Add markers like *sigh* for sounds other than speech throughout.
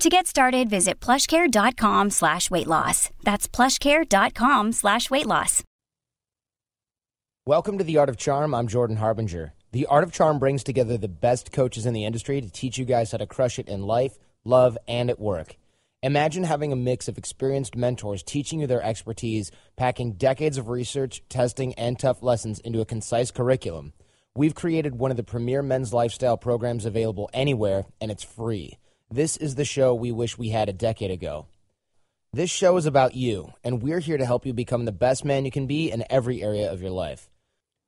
To get started, visit plushcare.com slash weight loss. That's plushcare.com slash weight loss. Welcome to The Art of Charm. I'm Jordan Harbinger. The Art of Charm brings together the best coaches in the industry to teach you guys how to crush it in life, love, and at work. Imagine having a mix of experienced mentors teaching you their expertise, packing decades of research, testing, and tough lessons into a concise curriculum. We've created one of the premier men's lifestyle programs available anywhere, and it's free. This is the show we wish we had a decade ago. This show is about you, and we're here to help you become the best man you can be in every area of your life.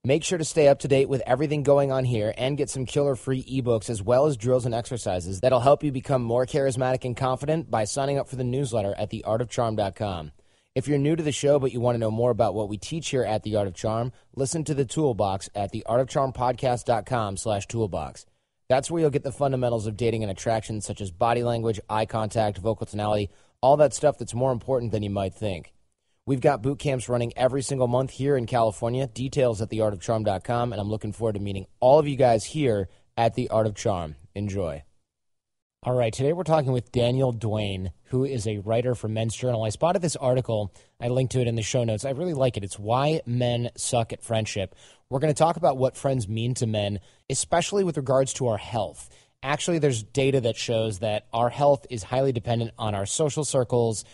Make sure to stay up to date with everything going on here and get some killer free ebooks as well as drills and exercises that'll help you become more charismatic and confident by signing up for the newsletter at theartofcharm.com. If you're new to the show but you want to know more about what we teach here at The Art of Charm, listen to the Toolbox at theartofcharmpodcast.com slash toolbox. That's where you'll get the fundamentals of dating and attraction such as body language, eye contact, vocal tonality, all that stuff that's more important than you might think. We've got boot camps running every single month here in California. Details at theartofcharm.com, and I'm looking forward to meeting all of you guys here at The Art of Charm. Enjoy. All right, today we're talking with Daniel Duane, who is a writer for Men's Journal. I spotted this article. I linked to it in the show notes. I really like it. It's Why Men Suck at Friendship. We're going to talk about what friends mean to men, especially with regards to our health. Actually, there's data that shows that our health is highly dependent on our social circles,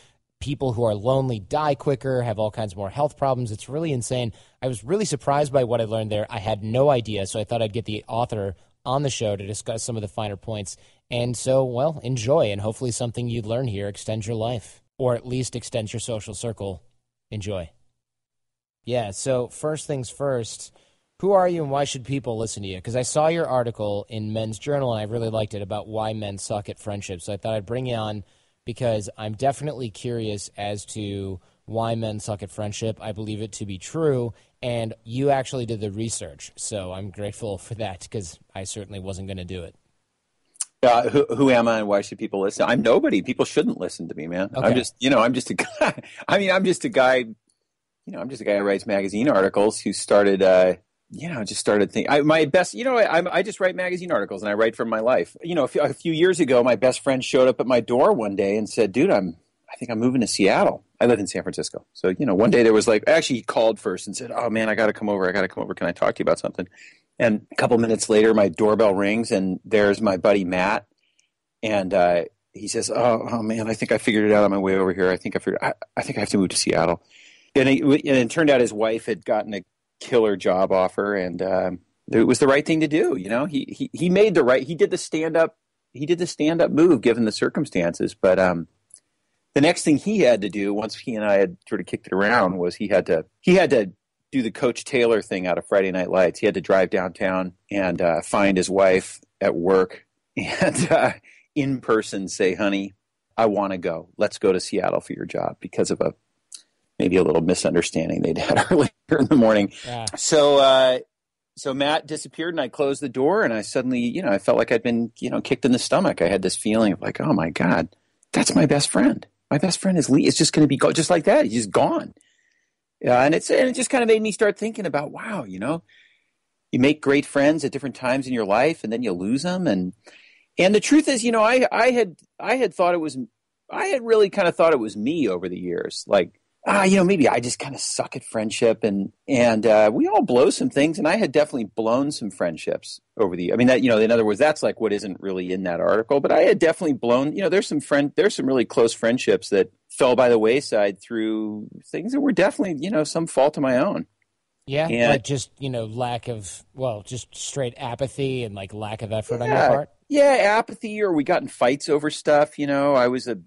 people who are lonely die quicker, have all kinds of more health problems. It's really insane. I was really surprised by what I learned there. I had no idea, so I thought I'd get the author on the show to discuss some of the finer points. And so, well, enjoy, and hopefully something you learn here extends your life, or at least extends your social circle. Enjoy. Yeah, so first things first, who are you and why should people listen to you? Because I saw your article in Men's Journal and I really liked it about why men suck at friendship. So I thought I'd bring you on because I'm definitely curious as to why men suck at friendship. I believe it to be true, and you actually did the research, so I'm grateful for that because I certainly wasn't going to do it. Uh, who, who am I and why should people listen? I'm nobody. People shouldn't listen to me, man. Okay. I'm just, you know, I'm just a guy. *laughs* I mean, I'm just a guy, you know, I'm just a guy who writes magazine articles who started, uh, you know, just started thinking. I, my best, you know, I, I, just write magazine articles and I write from my life. You know, a few, a few, years ago, my best friend showed up at my door one day and said, "Dude, I'm, I think I'm moving to Seattle. I live in San Francisco." So, you know, one day there was like, actually, he called first and said, "Oh man, I got to come over. I got to come over. Can I talk to you about something?" And a couple minutes later, my doorbell rings and there's my buddy Matt, and uh, he says, oh, "Oh man, I think I figured it out on my way over here. I think I figured. I, I think I have to move to Seattle." And, and it turned out his wife had gotten a killer job offer, and um, it was the right thing to do. You know, he he he made the right. He did the stand up. He did the stand up move given the circumstances. But um, the next thing he had to do once he and I had sort of kicked it around was he had to he had to do the Coach Taylor thing out of Friday Night Lights. He had to drive downtown and uh, find his wife at work and *laughs* uh, in person say, "Honey, I want to go. Let's go to Seattle for your job," because of a maybe a little misunderstanding they'd had *laughs* earlier in the morning. Yeah. So, uh, so Matt disappeared and I closed the door and I suddenly, you know, I felt like I'd been, you know, kicked in the stomach. I had this feeling of like, oh my God, that's my best friend. My best friend is Lee. It's just going to be go- just like that. He's just gone. Yeah, and it's and it just kind of made me start thinking about wow, you know, you make great friends at different times in your life, and then you lose them. And and the truth is, you know, I I had I had thought it was I had really kind of thought it was me over the years, like ah, you know, maybe I just kind of suck at friendship, and and uh, we all blow some things, and I had definitely blown some friendships over the. I mean, that you know, in other words, that's like what isn't really in that article, but I had definitely blown. You know, there's some friend, there's some really close friendships that fell by the wayside through things that were definitely, you know, some fault of my own. Yeah, and, like just you know, lack of well, just straight apathy and like lack of effort yeah, on your part. Yeah, apathy, or we got in fights over stuff. You know, I was a,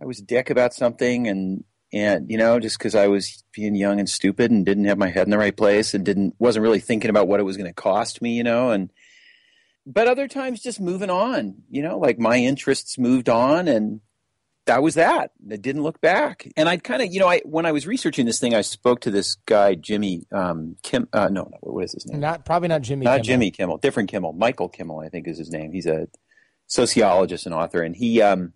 I was a dick about something, and and you know, just because I was being young and stupid and didn't have my head in the right place and didn't wasn't really thinking about what it was going to cost me. You know, and but other times just moving on. You know, like my interests moved on, and that was that. It didn't look back. And I kind of, you know, I when I was researching this thing, I spoke to this guy, Jimmy um, Kim. Uh, no, no, what is his name? Not probably not Jimmy. Not Kimmel. Jimmy Kimmel. Different Kimmel. Michael Kimmel, I think, is his name. He's a sociologist and author, and he um,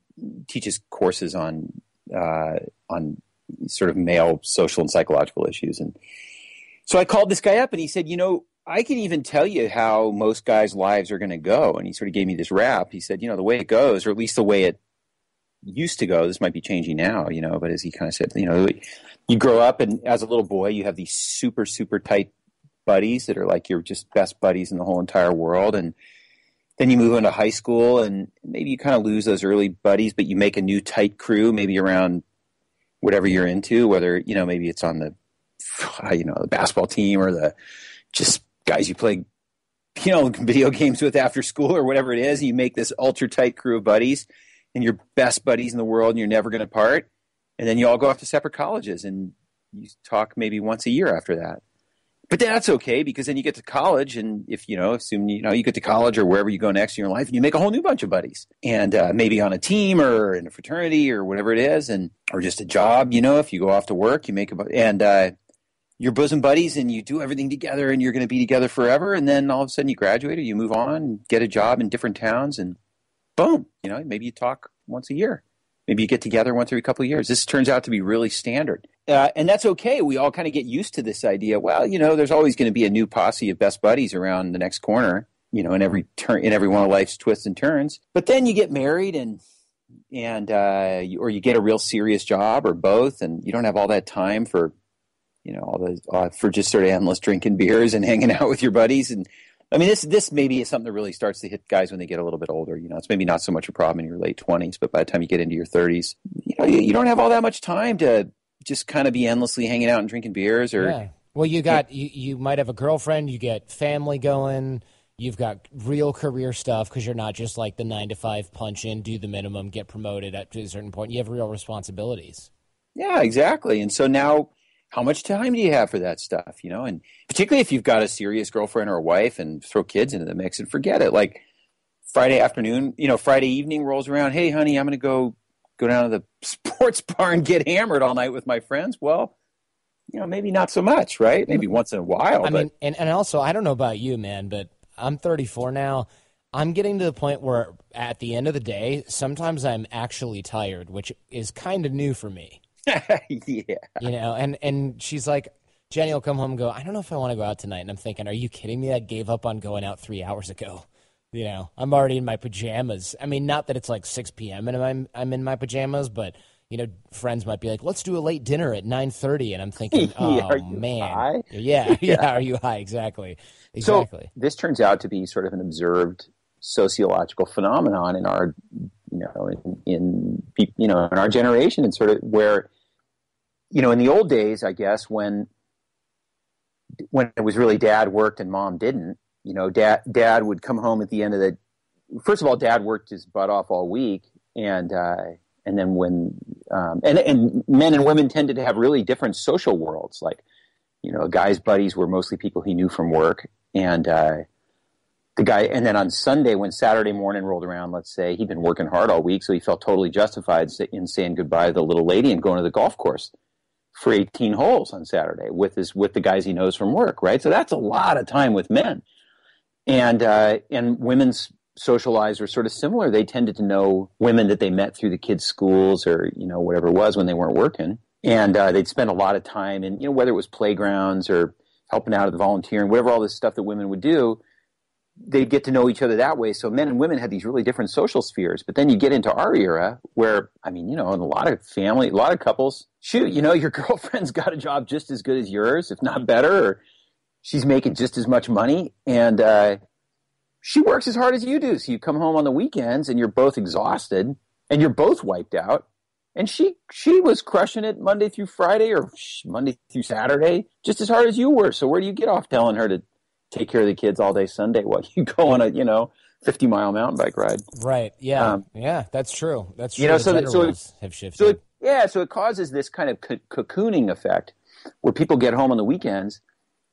teaches courses on uh, on sort of male social and psychological issues. And so I called this guy up, and he said, you know. I can even tell you how most guys' lives are going to go. And he sort of gave me this rap. He said, you know, the way it goes, or at least the way it used to go. This might be changing now, you know, but as he kind of said, you know, you grow up and as a little boy, you have these super, super tight buddies that are like your just best buddies in the whole entire world. And then you move into high school and maybe you kind of lose those early buddies, but you make a new tight crew, maybe around whatever you're into, whether, you know, maybe it's on the, *sighs* you know, the basketball team or the just guys you play you know, *laughs* video games with after school or whatever it is. You make this ultra tight crew of buddies and you're best buddies in the world and you're never going to part. And then you all go off to separate colleges and you talk maybe once a year after that. But that's okay because then you get to college, and if you know, assume you know you get to college or wherever you go next in your life, and you make a whole new bunch of buddies, and uh, maybe on a team or in a fraternity or whatever it is, and or just a job. You know, if you go off to work, you make a and uh, you're bosom buddies, and you do everything together, and you're going to be together forever. And then all of a sudden, you graduate or you move on, get a job in different towns, and boom, you know, maybe you talk once a year. Maybe you get together once every couple of years. This turns out to be really standard. Uh, and that's okay. We all kind of get used to this idea. Well, you know, there's always going to be a new posse of best buddies around the next corner, you know, in every turn, in every one of life's twists and turns. But then you get married and, and, uh, or you get a real serious job or both, and you don't have all that time for, you know, all the, uh, for just sort of endless drinking beers and hanging out with your buddies and I mean, this this maybe is something that really starts to hit guys when they get a little bit older. You know, it's maybe not so much a problem in your late twenties, but by the time you get into your thirties, you know, you, you, don't have all that much time to just kind of be endlessly hanging out and drinking beers. Or yeah. well, you got you, you might have a girlfriend, you get family going. You've got real career stuff because you're not just like the nine to five punch in, do the minimum, get promoted at to a certain point. You have real responsibilities. Yeah, exactly. And so now how much time do you have for that stuff you know? And particularly if you've got a serious girlfriend or a wife and throw kids into the mix and forget it. Like friday afternoon you know friday evening rolls around hey honey i'm going to go go down to the *laughs* sports bar and get hammered all night with my friends. Well you know maybe not so much right? Maybe mm-hmm. once in a while i but... mean and, and also i don't know about you man but i'm 34 now. I'm getting to the point where at the end of the day sometimes i'm actually tired which is kind of new for me *laughs* yeah. You know, and and she's like, Jenny will come home and go, I don't know if I want to go out tonight. And I'm thinking, are you kidding me? I gave up on going out three hours ago. You know, I'm already in my pajamas. I mean, not that it's like 6 p.m. and I'm I'm in my pajamas, but you know, friends might be like, "Let's do a late dinner at 9:30," and I'm thinking, *laughs* "Oh man, high? *laughs* yeah, yeah, are you high? Exactly, exactly." So this turns out to be sort of an observed sociological phenomenon in our you know, in, in you know, in our generation, and sort of where, you know, in the old days, I guess when when it was really dad worked and mom didn't, you know, dad dad would come home at the end of the. First of all, dad worked his butt off all week, and uh, and then when um, and and men and women tended to have really different social worlds. Like, you know, a guys' buddies were mostly people he knew from work, and uh, the guy, and then on Sunday, when Saturday morning rolled around, let's say he'd been working hard all week, so he felt totally justified in saying goodbye to the little lady and going to the golf course for 18 holes on Saturday with his with the guys he knows from work, right? So that's a lot of time with men, and uh, and women's social lives were sort of similar. They tended to know women that they met through the kids' schools or you know whatever it was when they weren't working, and uh, they'd spend a lot of time in you know whether it was playgrounds or helping out at the volunteering, whatever all this stuff that women would do they'd get to know each other that way. So men and women had these really different social spheres. But then you get into our era where, I mean, you know, in a lot of family, a lot of couples, shoot, you know, *laughs* your girlfriend's got a job just as good as yours, if not better, or she's making just as much money. And, uh, she works as hard as you do. So you come home on the weekends and you're both exhausted and you're both wiped out. and she she was crushing it Monday through Friday or Monday through Saturday just as hard as you were. So where do you get off telling her to take care of the kids all day Sunday while you *laughs* go on a you know fifty mile mountain bike ride? Right. Yeah. Um, yeah. That's true. That's true. You know, so that, so it, have shifted. So it, yeah, so it causes this kind of co- cocooning effect where people get home on the weekends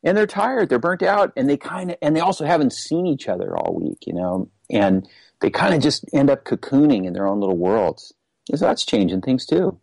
and they're tired, they're burnt out, and they kind of and they also haven't seen each other all week, you know, and they kind of just end up cocooning in their own little worlds. So that's changing things too.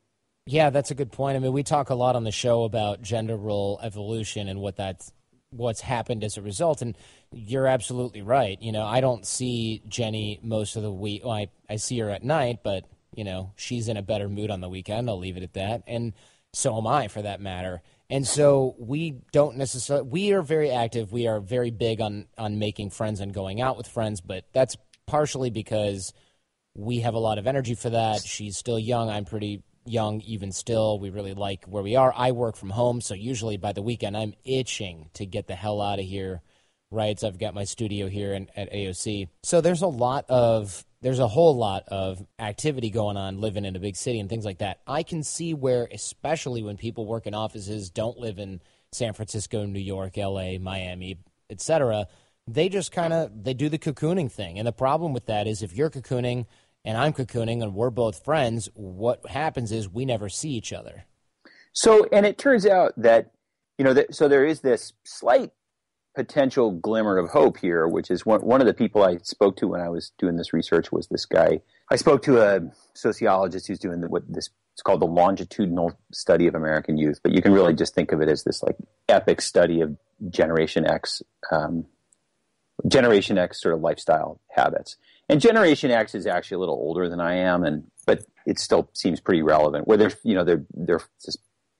Yeah, that's a good point. I mean, we talk a lot on the show about gender role evolution and what that's what's happened as a result. And you're absolutely right. You know, I don't see Jenny most of the week. Well, I, I see her at night, but you know, she's in a better mood on the weekend. I'll leave it at that. And so am I, for that matter. And so we don't necessarily. We are very active. We are very big on on making friends and going out with friends. But that's partially because we have a lot of energy for that. She's still young. I'm pretty young even still. We really like where we are. I work from home, so usually by the weekend I'm itching to get the hell out of here. Right, so I've got my studio here in, at AOC. So there's a lot of there's a whole lot of activity going on living in a big city and things like that. I can see where, especially when people work in offices, don't live in San Francisco, New York, L.A., Miami, etc. They just kind of they do the cocooning thing, and the problem with that is if you're cocooning and I'm cocooning and we're both friends, what happens is we never see each other. So, and it turns out that, you know, that, so there is this slight potential glimmer of hope here, which is one, one of the people I spoke to when I was doing this research was this guy. I spoke to a sociologist who's doing what this it's called the longitudinal study of American youth, but you can really just think of it as this like epic study of Generation X, um, Generation X sort of lifestyle habits. And Generation X is actually a little older than I am, and but it still seems pretty relevant. Where there's you know they're they're this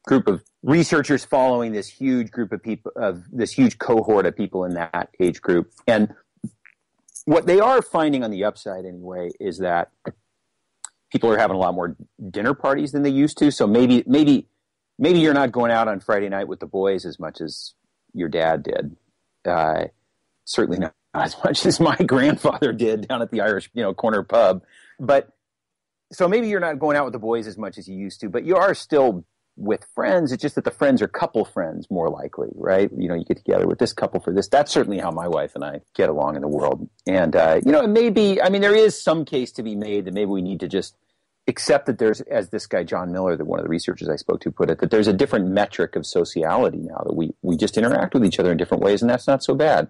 group of researchers following this huge group of people of this huge cohort of people in that age group, and what they are finding on the upside anyway is that people are having a lot more dinner parties than they used to. So maybe maybe maybe you're not going out on Friday night with the boys as much as your dad did. Uh, certainly not *laughs* as much as my grandfather did down at the Irish, you know, corner pub. But so maybe you're not going out with the boys as much as you used to, but you are still with friends. It's just that the friends are couple friends more likely, right? You know, you get together with this couple for this. That's certainly how my wife and I get along in the world. And, uh, you know, it may be, I mean, there is some case to be made that maybe we need to just accept that there's, as this guy, John Miller, the, one of the researchers I spoke to put it, that there's a different metric of sociality now that we, we just interact with each other in different ways. And that's not so bad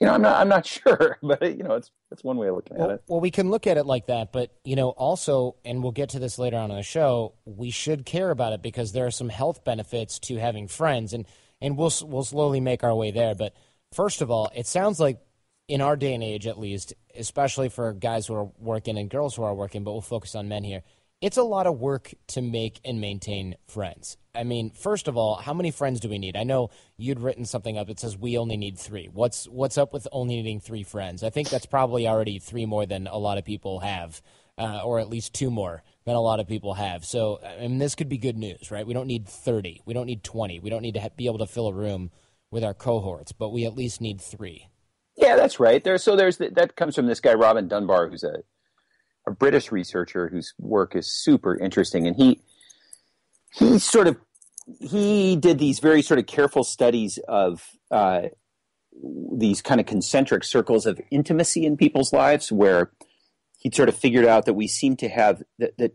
you know, I'm not, I'm not *laughs* sure, but you know, it's it's one way of looking well, at it. Well, we can look at it like that, but you know, also, and we'll get to this later on in the show. We should care about it because there are some health benefits to having friends, and and we'll we'll slowly make our way there. But first of all, it sounds like in our day and age, at least, especially for guys who are working and girls who are working, but we'll focus on men here it's a lot of work to make and maintain friends. I mean, first of all, how many friends do we need? I know you'd written something up that says we only need three. What's what's up with only needing three friends? I think that's probably already three more than a lot of people have, uh, or at least two more than a lot of people have. So, I mean, this could be good news, right? We don't need thirty. We don't need twenty. We don't need to ha- be able to fill a room with our cohorts, but we at least need three. Yeah, that's right. There, so there's the, that comes from this guy Robin Dunbar, who's a a British researcher whose work is super interesting, and he he sort of he did these very sort of careful studies of uh, these kind of concentric circles of intimacy in people's lives, where he sort of figured out that we seem to have that, that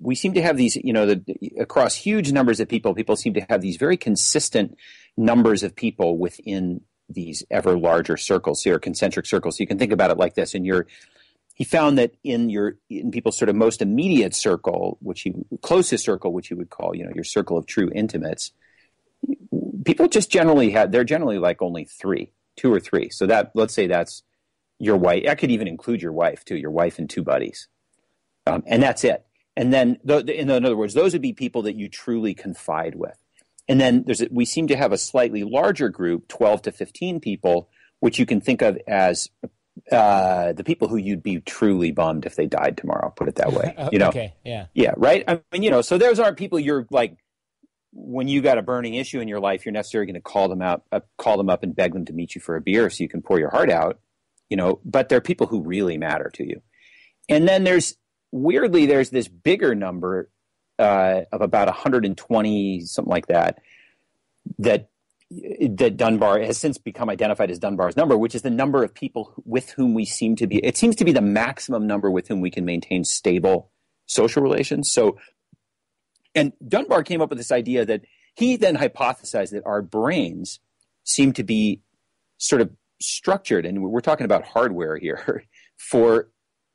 we seem to have these, you know, the, across huge numbers of people, people seem to have these very consistent numbers of people within these ever larger circles, here, concentric circles. So you can think about it like this: in your he found that in your in people's sort of most immediate circle, which he closest circle, which he would call you know your circle of true intimates, people just generally had they're generally like only three, two or three. So that let's say that's your wife. I could even include your wife too, your wife and two buddies, um, and that's it. And then in other words, those would be people that you truly confide with. And then there's a, we seem to have a slightly larger group, twelve to fifteen people, which you can think of as uh, the people who you'd be truly bummed if they died tomorrow. Put it that way. *laughs* You know. okay. Yeah. Yeah. Right. I mean, you know, so those aren't people you're like when you got a burning issue in your life, you're necessarily going to call them out, uh, call them up, and beg them to meet you for a beer so you can pour your heart out. You know, but they're people who really matter to you. And then there's weirdly, there's this bigger number uh, of about 120, something like that, that that Dunbar has since become identified as Dunbar's number, which is the number of people with whom we seem to be. It seems to be the maximum number with whom we can maintain stable social relations. So, and Dunbar came up with this idea that he then hypothesized that our brains seem to be sort of structured, and we're talking about hardware here, *laughs* for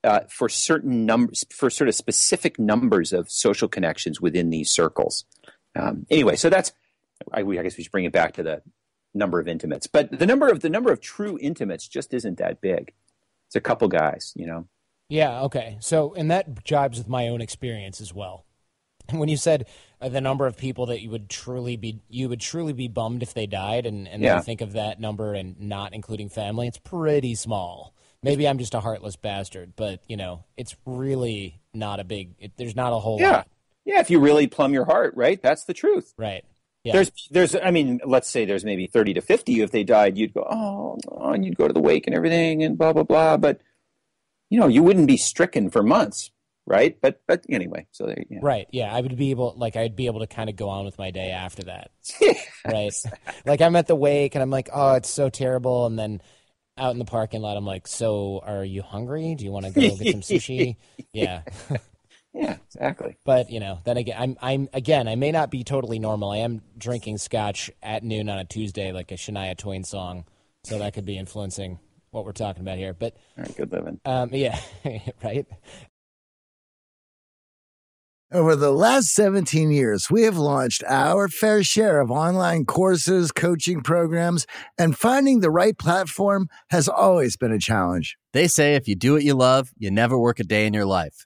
uh, for certain numbers, for sort of specific numbers of social connections within these circles. Um, anyway, so that's I, I guess we should bring it back to the number of intimates, but the number of the number of true intimates just isn't that big. It's a couple guys, you know. Yeah. Okay. So, and that jibes with my own experience as well. *laughs* When you said uh, the number of people that you would truly be, you would truly be bummed if they died, and and yeah. think of that number and not including family, it's pretty small. Maybe I'm just a heartless bastard, but you know, it's really not a big. It, there's not a whole yeah. lot. Yeah, if you really plumb your heart, right? That's the truth. Right. Yeah. There's, there's, I mean, let's say there's maybe 30 to 50. If they died, you'd go, oh, oh, and you'd go to the wake and everything and blah, blah, blah. But, you know, you wouldn't be stricken for months, right? But, but anyway, so there, you yeah. Right. Yeah. I would be able, like, I'd be able to kind of go on with my day after that. *laughs* right. Like, I'm at the wake and I'm like, oh, it's so terrible. And then, out in the parking lot, I'm like, "So, are you hungry? Do you want to go get some sushi?" *laughs* yeah. Yeah, exactly. But you know, then again, I'm I'm again, I may not be totally normal. I am drinking scotch at noon on a Tuesday, like a Shania Twain song, so that could be influencing what we're talking about here. But all right, good living. Um, yeah, *laughs* right. Over the last 17 years, we have launched our fair share of online courses, coaching programs, and finding the right platform has always been a challenge. They say if you do what you love, you never work a day in your life.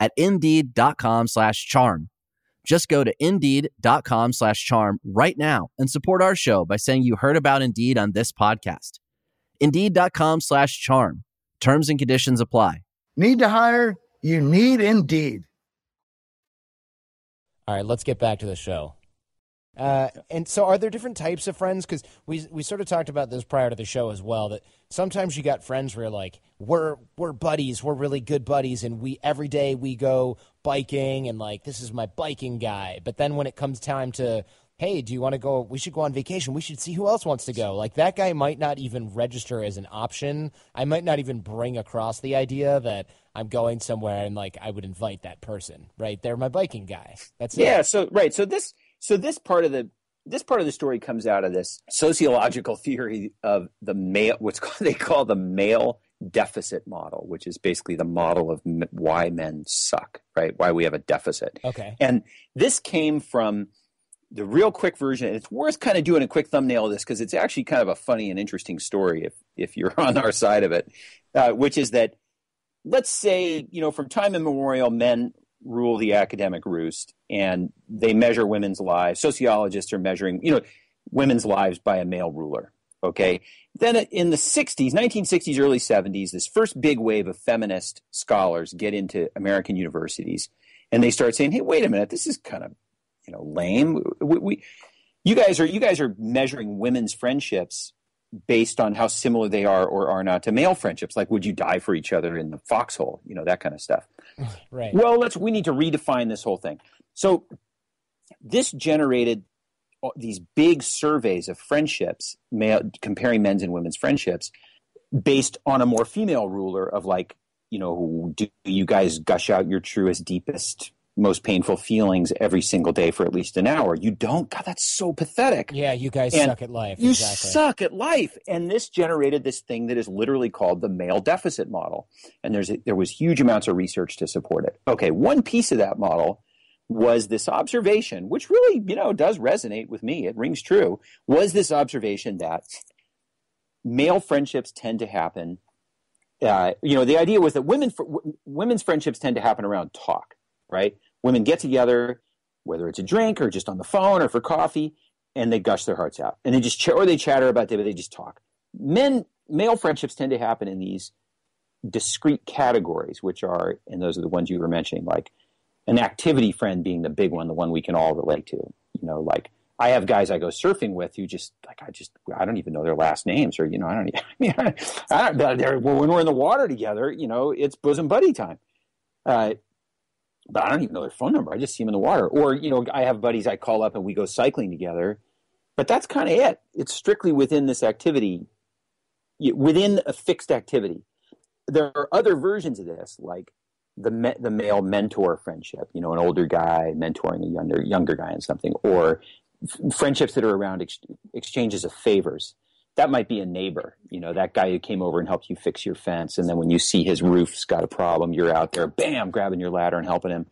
at indeed.com slash charm. Just go to indeed.com slash charm right now and support our show by saying you heard about Indeed on this podcast. Indeed.com slash charm. Terms and conditions apply. Need to hire? You need Indeed. All right, let's get back to the show. Uh, and so, are there different types of friends? Because we we sort of talked about this prior to the show as well. That sometimes you got friends where like we're we're buddies, we're really good buddies, and we every day we go biking, and like this is my biking guy. But then when it comes time to hey, do you want to go? We should go on vacation. We should see who else wants to go. Like that guy might not even register as an option. I might not even bring across the idea that I'm going somewhere and like I would invite that person. Right? They're my biking guy. That's yeah. It. So right. So this so this part of the this part of the story comes out of this sociological theory of the male, what's *laughs* called, they call the male deficit model, which is basically the model of m- why men suck, right? Why we have a deficit. Okay. And this came from the real quick version. It's worth kind of doing a quick thumbnail of this because it's actually kind of a funny and interesting story if if you're *laughs* on our side of it, uh, which is that let's say you know from time immemorial men rule the academic roost and they measure women's lives. Sociologists are measuring, you know, women's lives by a male ruler. Okay. Then in the 60s, 1960s, early 70s, this first big wave of feminist scholars get into American universities and they start saying, hey, wait a minute, this is kind of, you know, lame. We, we you guys are you guys are measuring women's friendships based on how similar they are or are not to male friendships. Like would you die for each other in the foxhole? You know that kind of stuff. *laughs* Right. Well let's we need to redefine this whole thing. So this generated these big surveys of friendships male, comparing men's and women's friendships based on a more female ruler of like you know do you guys gush out your truest deepest most painful feelings every single day for at least an hour. You don't. God, that's so pathetic. Yeah, you guys and suck at life. You exactly. suck at life. And this generated this thing that is literally called the male deficit model. And there's a, there was huge amounts of research to support it. Okay, one piece of that model was this observation, which really, you know, does resonate with me. It rings true. Was this observation that male friendships tend to happen uh, you know, the idea was that women, women's friendships tend to happen around talk, right? Women get together, whether it's a drink or just on the phone or for coffee, and they gush their hearts out. And they just, ch- or they chatter about it, they just talk. Men, male friendships tend to happen in these discrete categories, which are, and those are the ones you were mentioning, like an activity friend being the big one, the one we can all relate to. You know, like I have guys I go surfing with who just like I just I don't even know their last names or you know I don't *laughs* I mean I don't, when we're in the water together you know it's bosom buddy time. Uh, but I don't even know their phone number. I just see them in the water. Or, you know, I have buddies I call up and we go cycling together. But that's kind of it. It's strictly within this activity, within a fixed activity. There are other versions of this, like the me- the male mentor friendship. You know, an older guy mentoring a younger younger guy in something, or f- friendships that are around ex- exchanges of favors that might be a neighbor, you know, that guy who came over and helped you fix your fence. And then when you see his roof's got a problem, you're out there, bam, grabbing your ladder and helping him.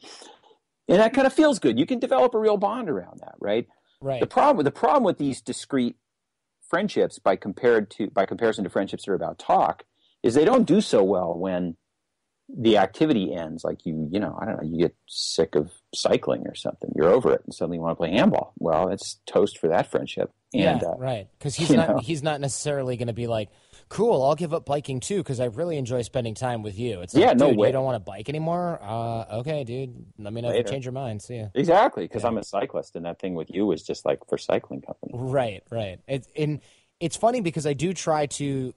And that kind of feels good. You can develop a real bond around that, right? Right. The problem, the problem with these discrete friendships by compared to, by comparison to friendships that are about talk is they don't do so well when the activity ends, like you, you know, I don't know, you get sick of cycling or something, you're over it, and suddenly you want to play handball. Well, it's toast for that friendship. And, yeah, uh, right. Because *laughs* he's not know. he's not necessarily going to be like, cool, I'll give up biking too because I really enjoy spending time with you. It's like, yeah, no dude, way. you don't want to bike anymore? Uh, okay, dude. Let me know Later. if you change your mind. See ya. Exactly, because yeah. I'm a cyclist, and that thing with you was just like for cycling company. Right, right. It, and it's funny because I do try to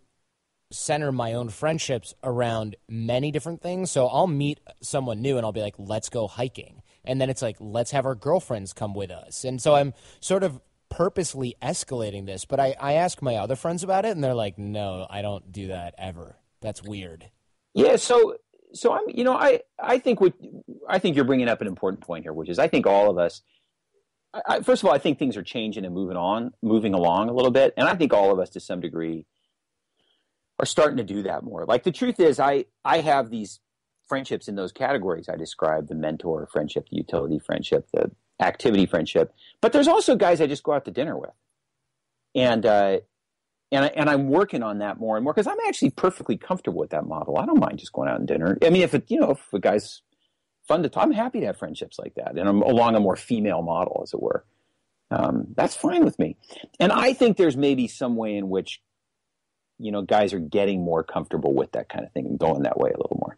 center my own friendships around many different things. So I'll meet someone new and I'll be like, let's go hiking. And then it's like, let's have our girlfriends come with us. And so I'm sort of purposely escalating this. But I, I ask my other friends about it and they're like, no, I don't do that ever. That's weird. Yeah. So, so I'm, you know, I, I think what, I think you're bringing up an important point here, which is I think all of us, I, first of all, I think things are changing and moving on, moving along a little bit. And I think all of us to some degree, are starting to do that more. Like the truth is, I I have these friendships in those categories I described: the mentor friendship, the utility friendship, the activity friendship. But there's also guys I just go out to dinner with, and uh, and I, and I'm working on that more and more because I'm actually perfectly comfortable with that model. I don't mind just going out and dinner. I mean, if it you know if a guy's fun to talk, I'm happy to have friendships like that, and I'm along a more female model, as it were. Um, that's fine with me. And I think there's maybe some way in which you know, guys are getting more comfortable with that kind of thing and going that way a little more.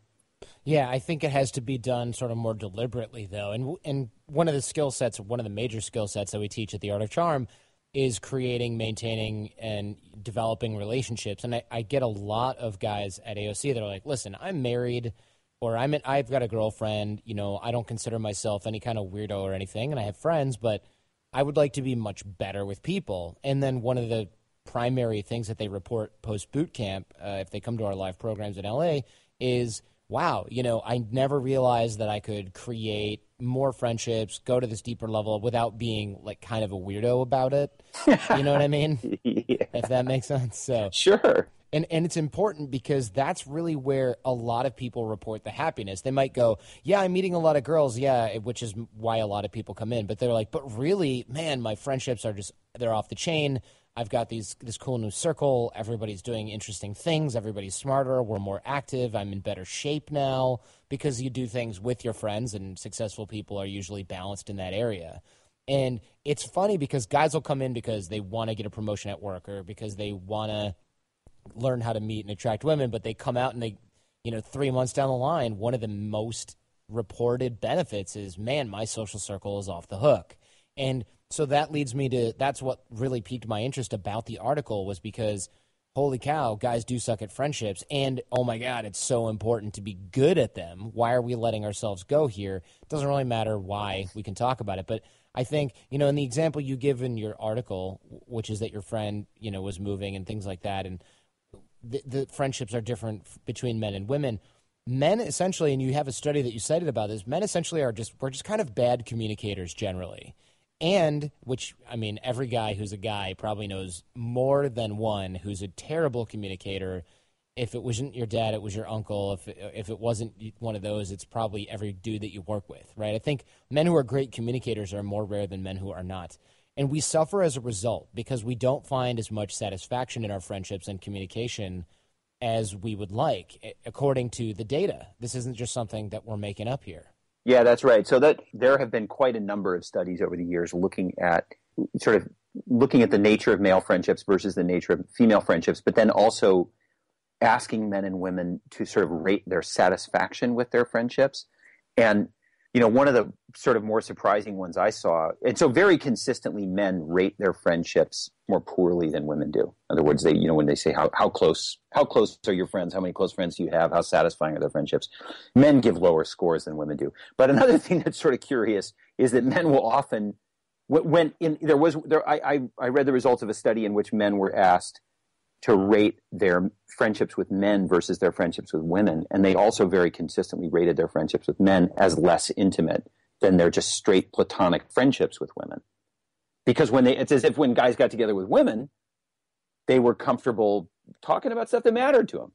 Yeah, I think it has to be done sort of more deliberately, though. And and one of the skill sets, one of the major skill sets that we teach at the Art of Charm, is creating, maintaining, and developing relationships. And I, I get a lot of guys at AOC that are like, "Listen, I'm married." Or I'm I've got a girlfriend. You know, I don't consider myself any kind of weirdo or anything, and I have friends, but I would like to be much better with people. And then one of the primary things that they report post boot camp, uh, if they come to our live programs in LA, is wow, you know, I never realized that I could create more friendships, go to this deeper level without being like kind of a weirdo about it. *laughs* You know what I mean? yeah. If that makes sense. So sure. And and it's important because that's really where a lot of people report the happiness. They might go, "Yeah, I'm meeting a lot of girls, yeah," which is why a lot of people come in. But they're like, "But really, man, my friendships are just they're off the chain. I've got these this cool new circle. Everybody's doing interesting things. Everybody's smarter. We're more active. I'm in better shape now because you do things with your friends, and successful people are usually balanced in that area. And it's funny because guys will come in because they want to get a promotion at work or because they want to learn how to meet and attract women, but they come out and they, you know, three months down the line, one of the most reported benefits is, man, my social circle is off the hook. And so that leads me to that's what really piqued my interest about the article was because holy cow, guys do suck at friendships. And oh my God, it's so important to be good at them. Why are we letting ourselves go here? It doesn't really matter why, we can talk about it. But I think, you know, in the example you give in your article, which is that your friend, you know, was moving and things like that, and the, the friendships are different between men and women. Men essentially, and you have a study that you cited about this, men essentially are just, we're just kind of bad communicators generally and which I mean, every guy who's a guy probably knows more than one who's a terrible communicator. If it wasn't your dad, it was your uncle. If if it wasn't one of those, it's probably every dude that you work with, right? I think men who are great communicators are more rare than men who are not. And we suffer as a result because we don't find as much satisfaction in our friendships and communication as we would like, according to the data. This isn't just something that we're making up here. Yeah, that's right. So that there have been quite a number of studies over the years looking at sort of looking at the nature of male friendships versus the nature of female friendships, but then also asking men and women to sort of rate their satisfaction with their friendships. And you know, one of the sort of more surprising ones I saw, and so very consistently, men rate their friendships more poorly than women do. In other words, they, you know, when they say how, how close, how close are your friends? How many close friends do you have? How satisfying are their friendships? Men give lower scores than women do. But another *laughs* thing that's sort of curious is that men will often, when in, there was, there, I, I, I read the results of a study in which men were asked to rate their friendships with men versus their friendships with women. And they also very consistently rated their friendships with men as less intimate than their just straight platonic friendships with women. Because when they, it's as if when guys got together with women, they were comfortable talking about stuff that mattered to them.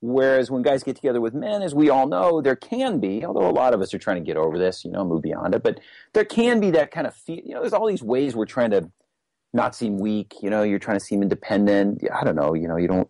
Whereas when guys get together with men, as we all know, there can be, although a lot of us are trying to get over this, you know, move beyond it, but there can be that kind of feel, you know, there's all these ways we're trying to not seem weak. You know, you're trying to seem independent. I don't know. You know, you don't.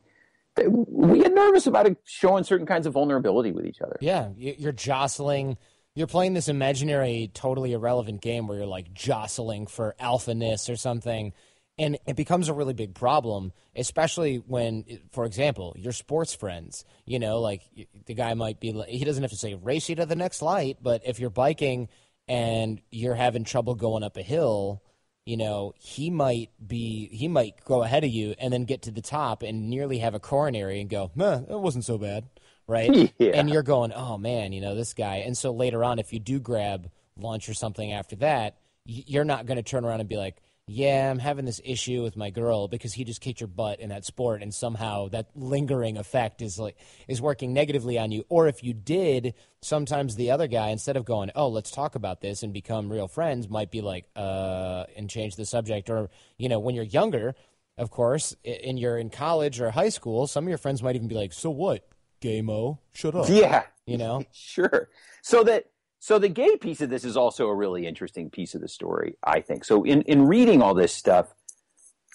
We get nervous about showing certain kinds of vulnerability with each other. Yeah, you're jostling. You're playing this imaginary, totally irrelevant game where you're like jostling for alphaness or something. And it becomes a really big problem, especially when, for example, your sports friends, you know, like the guy might be, he doesn't have to say race you to the next light, but if you're biking and you're having trouble going up a hill, you know, he might be he might go ahead of you and then get to the top and nearly have a coronary and go, "Meh, it wasn't so bad." Right? *laughs* Yeah. And you're going, "Oh man, you know, this guy." And so later on if you do grab lunch or something after that, you're not going to turn around and be like, yeah, I'm having this issue with my girl because he just kicked your butt in that sport, and somehow that lingering effect is like is working negatively on you. Or if you did, sometimes the other guy, instead of going, "Oh, let's talk about this and become real friends," might be like, "Uh," and change the subject. Or you know, when you're younger, of course, and you're in college or high school, some of your friends might even be like, "So what, gaymo? Shut up." Yeah, you know, *laughs* sure. So that so the gay piece of this is also a really interesting piece of the story, I think. So in, in reading all this stuff,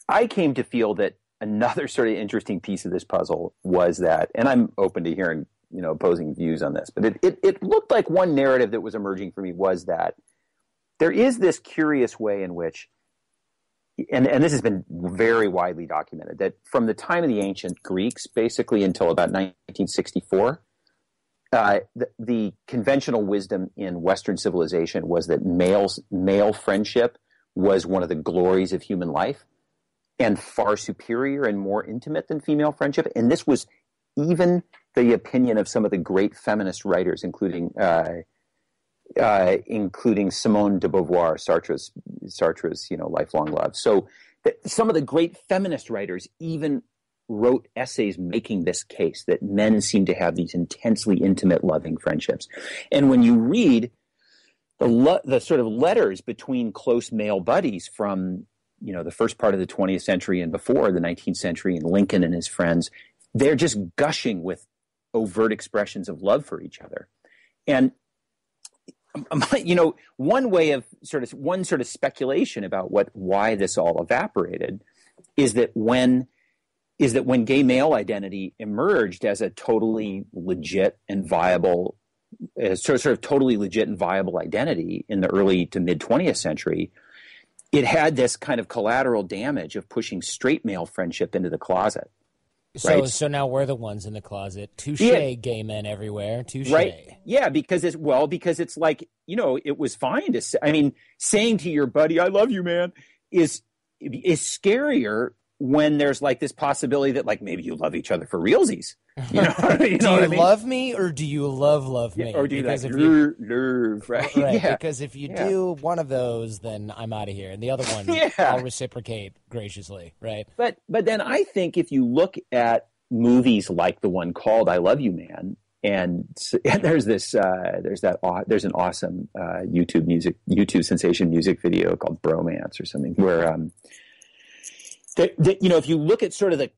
I came to feel that another *laughs* sort of interesting piece of this puzzle was that, and I'm open to hearing, you know, opposing views on this, but it, it, it looked like one narrative that was emerging for me was that there is this curious way in which and, and this has been very widely documented that from the time of the ancient Greeks, basically until about 1964, uh, the, the, conventional wisdom in Western civilization was that males, male friendship was one of the glories of human life and far superior and more intimate than female friendship. And this was even the opinion of some of the great feminist writers, including uh, uh, including Simone de Beauvoir, Sartre's Sartre's you know lifelong love. So some of the great feminist writers even wrote essays making this case that men seem to have these intensely intimate, loving friendships. And when you read the lo- the sort of letters between close male buddies from you know the first part of the 20th century and before the 19th century, and Lincoln and his friends, they're just gushing with overt expressions of love for each other. And *laughs* you know, one way of sort of one sort of speculation about what why this all evaporated is that when is that when gay male identity emerged as a totally legit and viable uh, as sort of totally legit and viable identity in the early to mid 20th century, it had this kind of collateral damage of pushing straight male friendship into the closet. So, right? so now we're the ones in the closet. Touche, yeah. gay men everywhere. Touche. Right? Yeah, because it's well, because it's like you know, it was fine to. Say, I mean, saying to your buddy, "I love you, man," is is scarier when there's like this possibility that like maybe you love each other for realsies. *laughs* You know, *laughs* you do you I mean? love me or do you love love me? Yeah, or do you because like if you, love, right? *laughs* right yeah. Because if you yeah. do one of those, then I'm out of here, and the other one, yeah. I'll reciprocate graciously, right? But but then I think if you look at movies like the one called "I Love You, Man," and, and there's this uh, there's that there's an awesome uh, YouTube music YouTube sensation music video called "Bromance" or something where. Um, that, that, you know, if you look at sort of the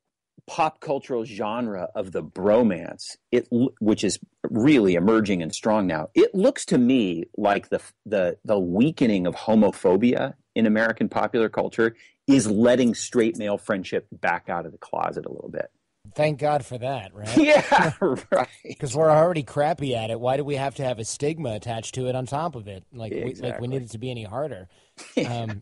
pop cultural genre of the bromance, it which is really emerging and strong now, it looks to me like the the the weakening of homophobia in American popular culture is letting straight male friendship back out of the closet a little bit. Thank God for that, right? *laughs* Yeah, *laughs* right. Because we're already crappy at it. Why do we have to have a stigma attached to it on top of it? Like, exactly. we, like we need it to be any harder. *laughs* Um,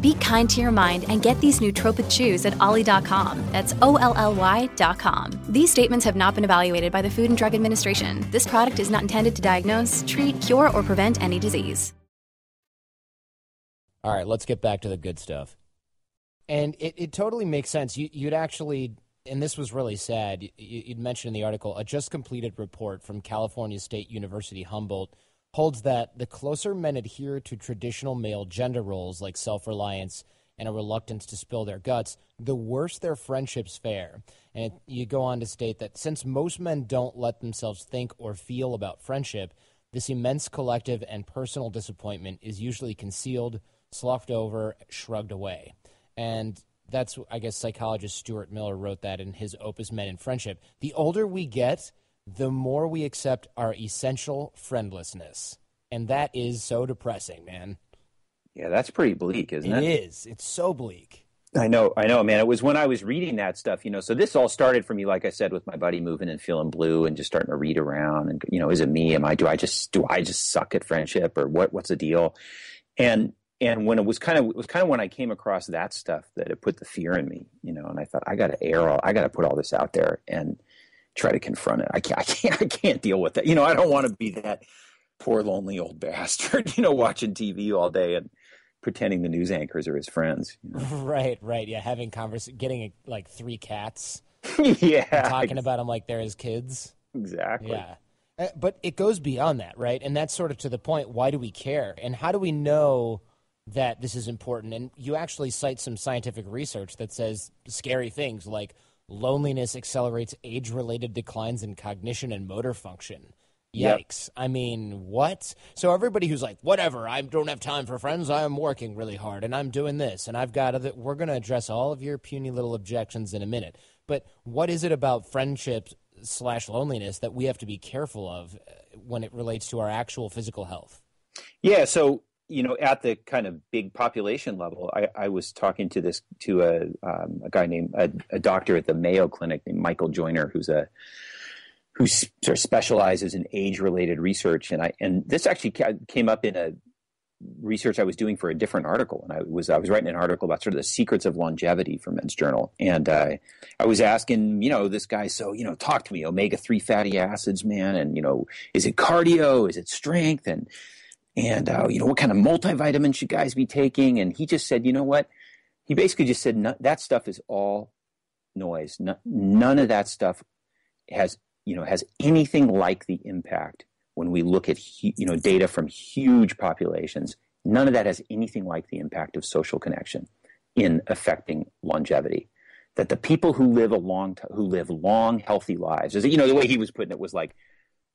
Be kind to your mind and get these nootropic chews at olly.com. That's O L L Y.com. These statements have not been evaluated by the Food and Drug Administration. This product is not intended to diagnose, treat, cure, or prevent any disease. All right, let's get back to the good stuff. And it, it totally makes sense. You, would actually, and this was really sad, you, you'd mentioned in the article a just completed report from California State University Humboldt holds that the closer men adhere to traditional male gender roles like self reliance and a reluctance to spill their guts, the worse their friendships fare. And you go on to state that since most men don't let themselves think or feel about friendship, this immense collective and personal disappointment is usually concealed, sloughed over, shrugged away. And that's, I guess, psychologist Stuart Miller wrote that in his opus Men and Friendship. The older we get, the more we accept our essential friendlessness. And that is so depressing, man. Yeah, that's pretty bleak, isn't it? It is. It's so bleak. I know, I know, man. It was when I was reading that stuff, you know. So this all started for me, like I said, with my buddy moving and feeling blue, and just starting to read around, and you know, is it me? Am I? Do I just do I just suck at friendship, or what? What's the deal? And and when it was kind of it was kind of when I came across that stuff that it put the fear in me, you know. And I thought I got to air all, I got to put all this out there, and try to confront it. I can't, I can't, *laughs* I can't deal with that. You know, I don't want to be that poor lonely old *laughs* bastard, you know, watching TV all day and pretending the news anchors are his friends. You know? *laughs* Right, right. Yeah, having convers, getting like three cats. yeah, talking about them like they're his kids. Exactly. Yeah. Uh, but it goes beyond that, right? And that's sort of to the point. Why do we care? And how do we know that this is important? And you actually cite some scientific research that says scary things like loneliness accelerates age related declines in cognition and motor function. Yikes. Yep. I mean, what? So everybody who's like, whatever, I don't have time for friends. I'm working really hard and I'm doing this and I've got other, we're going to address all of your puny little objections in a minute. But what is it about friendships slash loneliness that we have to be careful of uh, when it relates to our actual physical health? Yeah. So, you know, at the kind of big population level, I, I was talking to this, to a, um, a guy named, a, a doctor at the Mayo Clinic named Michael Joyner, who's a, who sort of specializes in age-related research, and I and this actually came up in a research I was doing for a different article, and I was I was writing an article about sort of the secrets of longevity for Men's Journal, and uh, I was asking, you know, this guy, so you know, talk to me, omega three fatty acids, man, and you know, is it cardio, is it strength, and and uh, you know, what kind of multivitamins should guys be taking? And he just said, you know what? He basically just said that stuff is all noise. none of that stuff has you know, has anything like the impact when we look at, you know, data from huge populations. None of that has anything like the impact of social connection in affecting longevity. That the people who live a long, who live long, healthy lives, is you know, the way he was putting it was like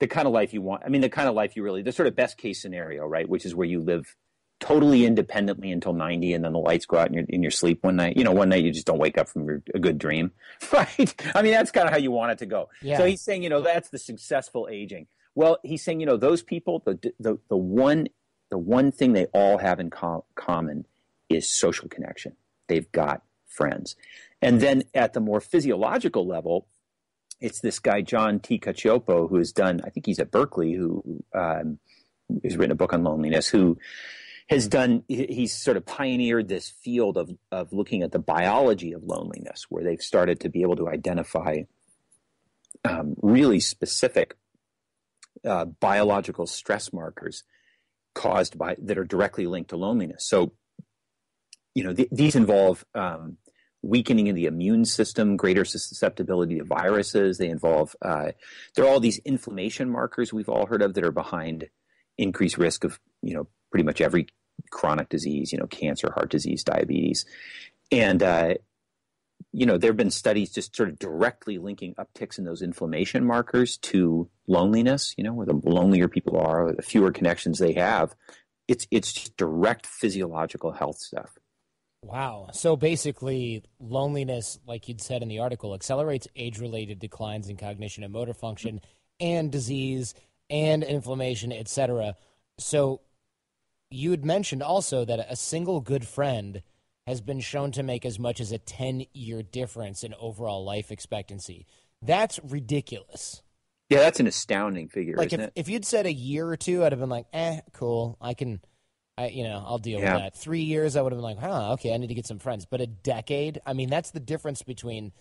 the kind of life you want. I mean, the kind of life you really, the sort of best case scenario, right? Which is where you live totally independently until 90 and then the lights go out in your, in your sleep one night you know one night you just don't wake up from your, a good dream *laughs* right i mean that's kind of how you want it to go yeah. so he's saying you know that's the successful aging well he's saying you know those people the the, the one the one thing they all have in co- common is social connection they've got friends and then at the more physiological level it's this guy john t. Cacioppo who has done i think he's at berkeley who um, has written a book on loneliness who has done he's sort of pioneered this field of of looking at the biology of loneliness where they've started to be able to identify um, really specific uh, biological stress markers caused by that are directly linked to loneliness. So you know th- these involve um, weakening of the immune system, greater susceptibility to viruses. They involve, uh, there are all these inflammation markers we've all heard of that are behind increased risk of, you know, pretty much every chronic disease, you know, cancer, heart disease, diabetes. And, uh, you know, there have been studies just sort of directly linking upticks in those inflammation markers to loneliness, you know, where the lonelier people are, the fewer connections they have. It's, it's just direct physiological health stuff. Wow. So basically, loneliness, like you'd said in the article, accelerates age related declines in cognition and motor function and disease and inflammation, etc. So you had mentioned also that a single good friend has been shown to make as much as a 10 year difference in overall life expectancy. That's ridiculous. Yeah, that's an astounding figure. Like if, it? if you'd said a year or two, I'd have been like, eh, cool. I can, I, you know, I'll deal yeah. with that. Three years, I would have been like, huh, okay, I need to get some friends. But a decade, I mean, that's the difference between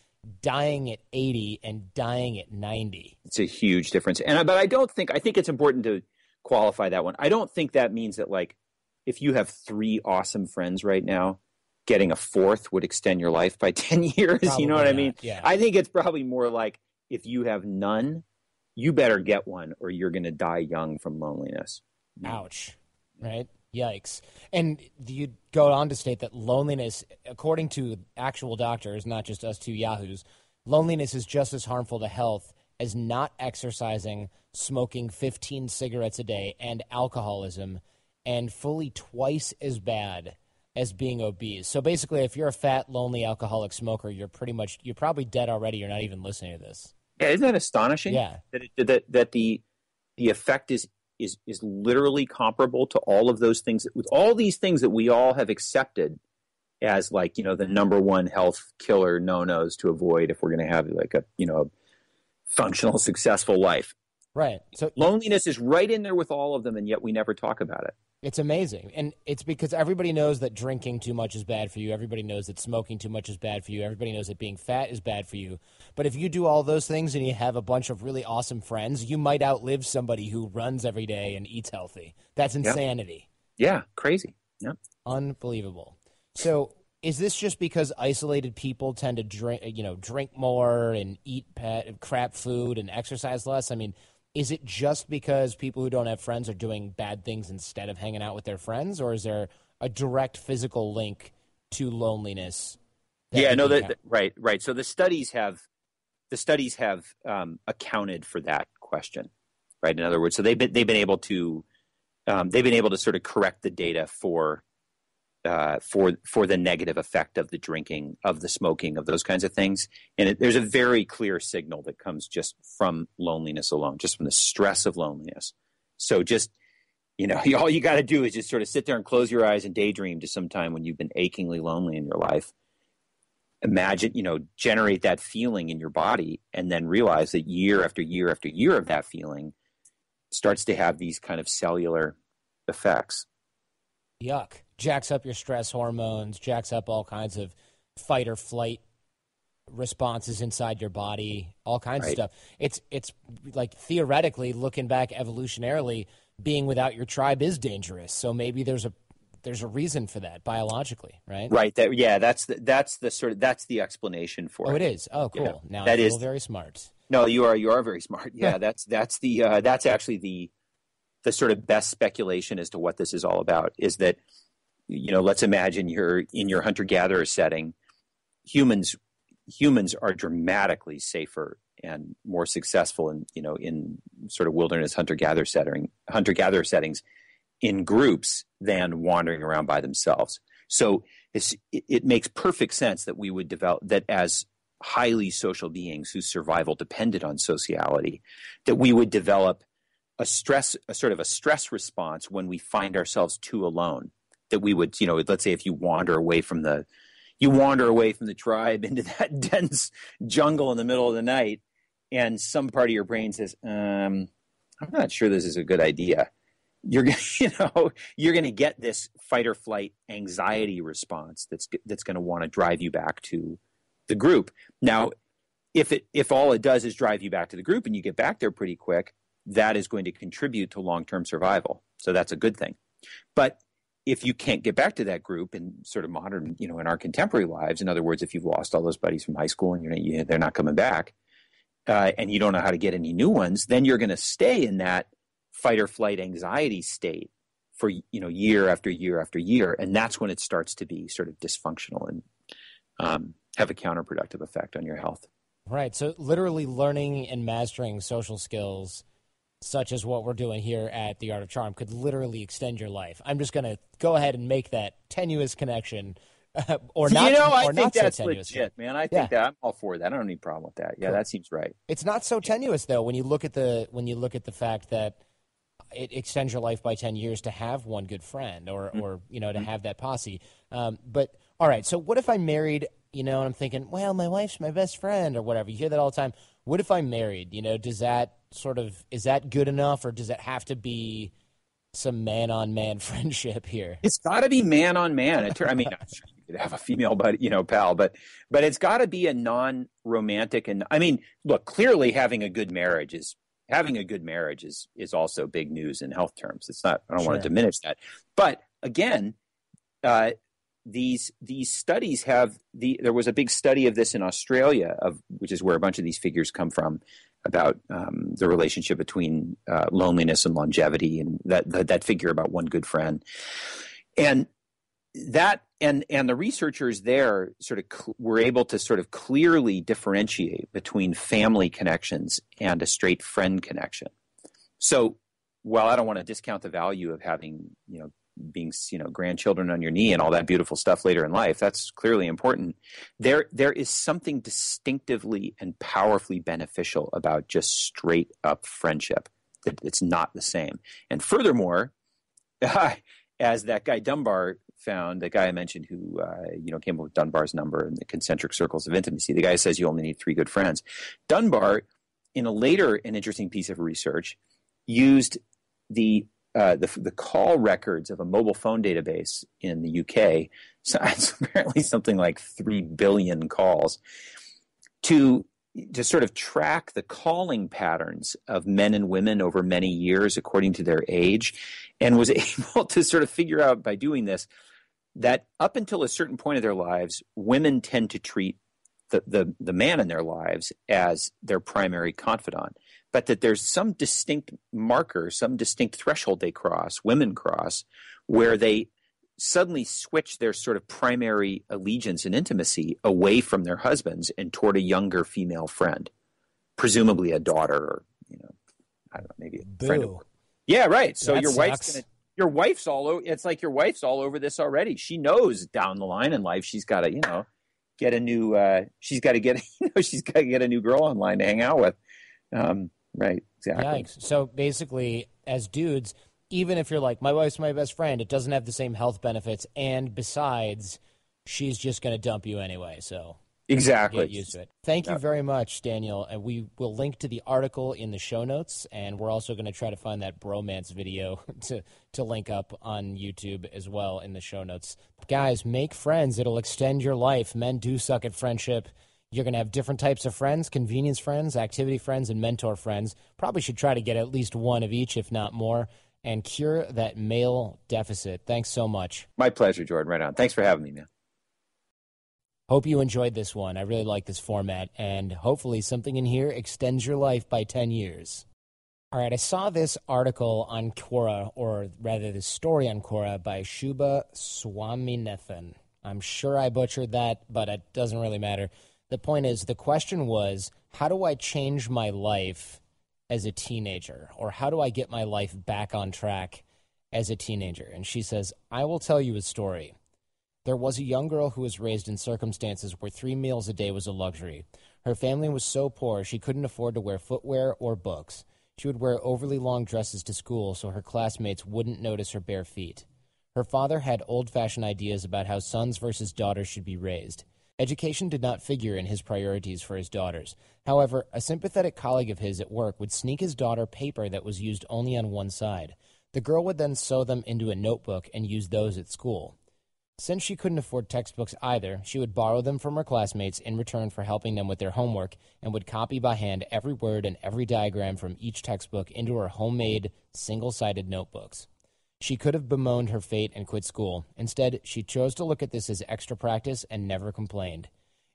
dying at 80 and dying at 90. It's a huge difference. And, but I don't think, I think it's important to, qualify that one. I don't think that means that like if you have three awesome friends right now, getting a fourth would extend your life by *laughs* 10 years. Probably you know what not. I mean? Yeah. I think it's probably more like if you have none, you better get one or you're going to die young from loneliness. Ouch. Right? Yikes. And you go on to state that loneliness, according to actual doctors, not just us two yahoos, loneliness is just as harmful to health as not exercising, smoking 15 cigarettes a day, and alcoholism, and fully twice as bad as being obese. So basically, if you're a fat, lonely alcoholic smoker, you're pretty much you're probably dead already. You're not even listening to this. Yeah, isn't that astonishing? Yeah, that it, that that the the effect is is is literally comparable to all of those things with all these things that we all have accepted as like you know the number one health killer no nos to avoid if we're going to have like a you know functional, successful life. Right. So loneliness is right in there with all of them, and yet we never talk about it. It's amazing. And it's because everybody knows that drinking too much is bad for you. Everybody knows that smoking too much is bad for you. Everybody knows that being fat is bad for you. But if you do all those things and you have a bunch of really awesome friends, you might outlive somebody who runs every day and eats healthy. That's insanity. Yep. Yeah, crazy. Yep. Unbelievable. So is this just because isolated people tend to drink, you know, drink more and eat pet, crap food and exercise less? I mean, is it just because people who don't have friends are doing bad things instead of hanging out with their friends, or is there a direct physical link to loneliness Yeah, no, that, right, right. So the studies have the studies have um, accounted for that question, right? In other words, so they've been they've been able to um, they've been able to sort of correct the data for uh, for for the negative effect of the drinking, of the smoking, of those kinds of things. And it, there's a very clear signal that comes just from loneliness alone, just from the stress of loneliness. So just you know, *laughs* all you got to do is just sort of sit there and close your eyes and daydream to some time when you've been achingly lonely in your life. Imagine, you know, generate that feeling in your body, and then realize that year after year after year of that feeling starts to have these kind of cellular effects. Yuck. Jacks up your stress hormones, jacks up all kinds of fight or flight responses inside your body, all kinds right. of stuff. It's it's like theoretically looking back evolutionarily, being without your tribe is dangerous. So maybe there's a there's a reason for that biologically, right? Right. That yeah, that's the that's the sort of that's the explanation for oh, it. it is. Oh, cool. Yeah. Now that is very smart. No, you are you are very smart. Yeah, *laughs* that's that's the uh, that's actually the the sort of best speculation as to what this is all about is that you know let's imagine you're in your hunter gatherer setting. Humans humans are dramatically safer and more successful in you know in sort of wilderness hunter gatherer setting hunter gatherer settings in groups than wandering around by themselves. So it, it makes perfect sense that we would develop that as highly social beings whose survival depended on sociality that we would develop a stress a sort of a stress response when we find ourselves too alone that we would you know let's say if you wander away from the you wander away from the tribe *laughs* into that dense jungle in the middle of the night and some part of your brain says um, i'm not sure this is a good idea you're gonna, *laughs* you know you're going to get this fight or flight anxiety response that's that's going to want to drive you back to the group. Now, if it if all it does is drive you back to the group and you get back there pretty quick, that is going to contribute to long-term survival. So that's a good thing. But if you can't get back to that group in sort of modern, you know, in our contemporary lives, in other words, if you've lost all those buddies from high school and you're you, they're not coming back, uh, and you don't know how to get any new ones, then you're going to stay in that fight or flight anxiety state for you know year after year after year, and that's when it starts to be sort of dysfunctional and um, have a counterproductive effect on your health. Right. So, literally learning and mastering social skills, such as what we're doing here at the Art of Charm, could literally extend your life. I'm just going to go ahead and make that tenuous connection. *laughs* Or not, you know, I think that's so tenuous. legit, man. I think yeah. that I'm all for that. I don't have any problem with that. Yeah, cool. that seems right. It's not so tenuous though when you look at the when you look at the fact that it extends your life by 10 years to have one good friend or, mm-hmm. or you know to have that posse um, but all right so what if I'm married you know, and I'm thinking, well, my wife's my best friend or whatever. You hear that all the time. What if I'm married? You know, does that sort of is that good enough, or does it have to be some man on man friendship here? It's got to be man on man. I mean, *laughs* I'm sure you could have a female, but you know, pal, but but it's got to be a non romantic. And I mean, look, clearly having a good marriage is having a good marriage is is also big news in health terms. It's not. I don't sure. want to diminish that, but again. Uh, these these studies have the there was a big study of this in Australia of which is where a bunch of these figures come from about um, the relationship between uh, loneliness and longevity and that, that, that figure about one good friend. And that and and the researchers there sort of cl- were able to sort of clearly differentiate between family connections and a straight friend connection. So while I don't want to discount the value of having you know being you know grandchildren on your knee and all that beautiful stuff later in life that's clearly important. There there is something distinctively and powerfully beneficial about just straight up friendship. It's not the same. And furthermore *laughs* as that guy dunbar found the guy i mentioned who uh, you know came up with dunbar's number and the concentric circles of intimacy the guy says you only need three good friends. Dunbar in a later and interesting piece of research used the uh, the, the call records of a mobile phone database in the UK, so it's apparently something like 3 billion calls, to, to sort of track the calling patterns of men and women over many years according to their age, and was *laughs* able to sort of figure out by doing this that up until a certain point of their lives, women tend to treat the, the, the man in their lives as their primary confidant but that there's some distinct marker, some distinct threshold they cross, women cross, where they suddenly switch their sort of primary allegiance and intimacy away from their husbands and toward a younger female friend, presumably a daughter or you know, I don't know, maybe a Boo. friend. Of, yeah, right. So That your wife's gonna, your wife's all over. It's like your wife's all over this already. She knows down the line in life she's got to you know get a new. uh She's got to get *laughs* you know she's got to get a new girl online to hang out with. Um, right. Exactly. Yikes. So basically, as dudes, even if you're like, my wife's my best friend, it doesn't have the same health benefits. And besides, she's just going to dump you anyway. So Exactly. get used to it. Thank you very much, Daniel. And we will link to the article in the show notes. And we're also going to try to find that bromance video *laughs* to, to link up on YouTube as well in the show notes. Guys, make friends. It'll extend your life. Men do suck at friendship. You're going to have different types of friends convenience friends, activity friends, and mentor friends. Probably should try to get at least one of each, if not more, and cure that male deficit. Thanks so much. My pleasure, Jordan. Right on. Thanks for having me, man. Hope you enjoyed this one. I really like this format, and hopefully, something in here extends your life by 10 years. All right, I saw this article on Quora, or rather, this story on Quora by Shuba Swaminathan. I'm sure I butchered that, but it doesn't really matter. The point is, the question was how do I change my life as a teenager? Or how do I get my life back on track as a teenager? And she says, I will tell you a story. There was a young girl who was raised in circumstances where three meals a day was a luxury. Her family was so poor she couldn't afford to wear footwear or books. She would wear overly long dresses to school so her classmates wouldn't notice her bare feet. Her father had old fashioned ideas about how sons versus daughters should be raised. Education did not figure in his priorities for his daughters. However, a sympathetic colleague of his at work would sneak his daughter paper that was used only on one side. The girl would then sew them into a notebook and use those at school. Since she couldn't afford textbooks either, she would borrow them from her classmates in return for helping them with their homework and would copy by hand every word and every diagram from each textbook into her homemade, single sided notebooks. She could have bemoaned her fate and quit school. Instead, she chose to look at this as extra practice and never complained.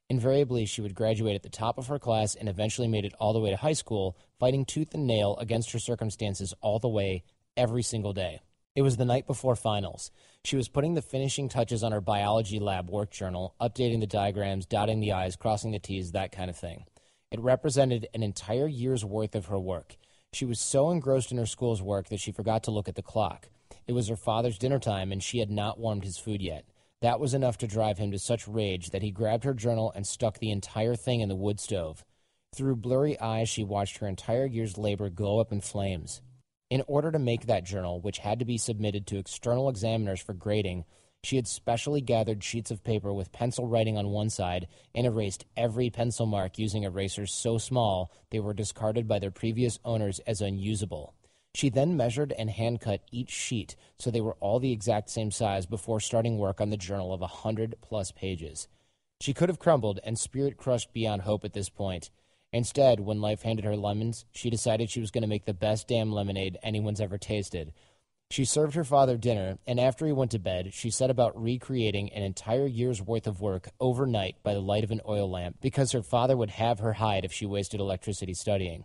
Invariably, she would graduate at the top of her class and eventually made it all the way to high school, fighting tooth and nail against her circumstances all the way, every single day. It was the night before finals. She was putting the finishing touches on her biology lab work journal, updating the diagrams, dotting the I's, crossing the T's, that kind of thing. It represented an entire year's worth of her work. She was so engrossed in her school's work that she forgot to look at the clock. It was her father's dinner time, and she had not warmed his food yet. That was enough to drive him to such rage that he grabbed her journal and stuck the entire thing in the wood stove. Through blurry eyes, she watched her entire year's labor go up in flames. In order to make that journal, which had to be submitted to external examiners for grading, she had specially gathered sheets of paper with pencil writing on one side and erased every pencil mark using erasers so small they were discarded by their previous owners as unusable. She then measured and hand cut each sheet so they were all the exact same size before starting work on the journal of a hundred plus pages. She could have crumbled and spirit crushed beyond hope at this point. Instead, when life handed her lemons, she decided she was going to make the best damn lemonade anyone's ever tasted. She served her father dinner, and after he went to bed, she set about recreating an entire year's worth of work overnight by the light of an oil lamp because her father would have her hide if she wasted electricity studying.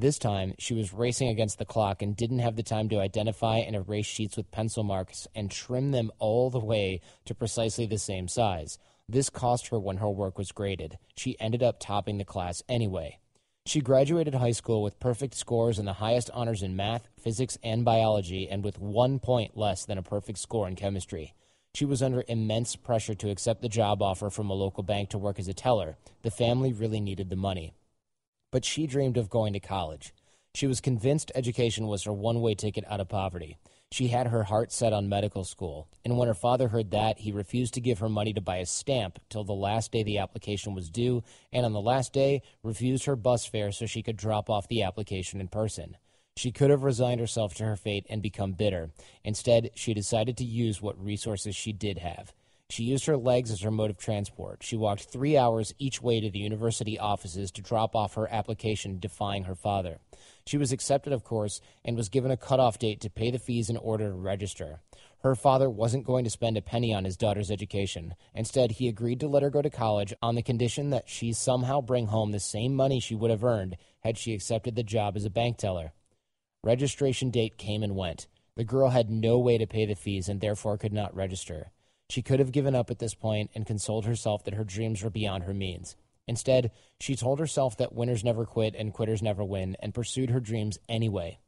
This time, she was racing against the clock and didn't have the time to identify and erase sheets with pencil marks and trim them all the way to precisely the same size. This cost her when her work was graded. She ended up topping the class anyway. She graduated high school with perfect scores and the highest honors in math, physics, and biology, and with one point less than a perfect score in chemistry. She was under immense pressure to accept the job offer from a local bank to work as a teller. The family really needed the money. But she dreamed of going to college. She was convinced education was her one way ticket out of poverty. She had her heart set on medical school, and when her father heard that, he refused to give her money to buy a stamp till the last day the application was due, and on the last day, refused her bus fare so she could drop off the application in person. She could have resigned herself to her fate and become bitter. Instead, she decided to use what resources she did have. She used her legs as her mode of transport. She walked three hours each way to the university offices to drop off her application, defying her father. She was accepted, of course, and was given a cutoff date to pay the fees in order to register. Her father wasn't going to spend a penny on his daughter's education. Instead, he agreed to let her go to college on the condition that she somehow bring home the same money she would have earned had she accepted the job as a bank teller. Registration date came and went. The girl had no way to pay the fees and therefore could not register. She could have given up at this point and consoled herself that her dreams were beyond her means. Instead, she told herself that winners never quit and quitters never win and pursued her dreams anyway.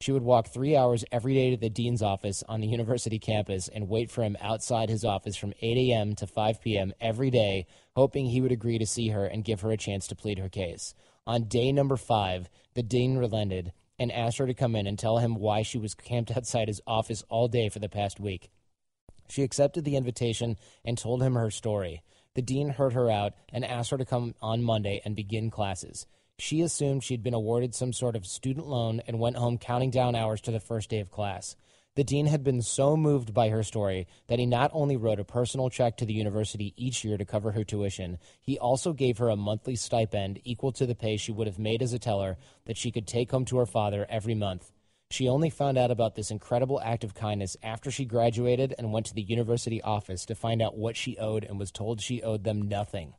She would walk three hours every day to the dean's office on the *laughs* university campus and wait for him outside his office from 8 a.m. to 5 p.m. every day, hoping he would agree to see her and give her a chance to plead her case. On day number five, the dean relented and asked her to come in and tell him why she was camped *laughs* outside his office all day for the past week. She accepted the invitation and told him her story. The dean heard her out and asked her to come on Monday and begin classes. She assumed she'd been awarded some sort of student loan and went home counting down hours to the first day of class. The dean had been so moved by her story that he not only wrote a personal check to the university each year to cover her tuition, he also gave her a monthly stipend equal to the pay she would have made as a teller that she could take home to her father every month. She only found out about this incredible act of kindness after she graduated and went to the university office to find out what she owed and was told she owed them nothing.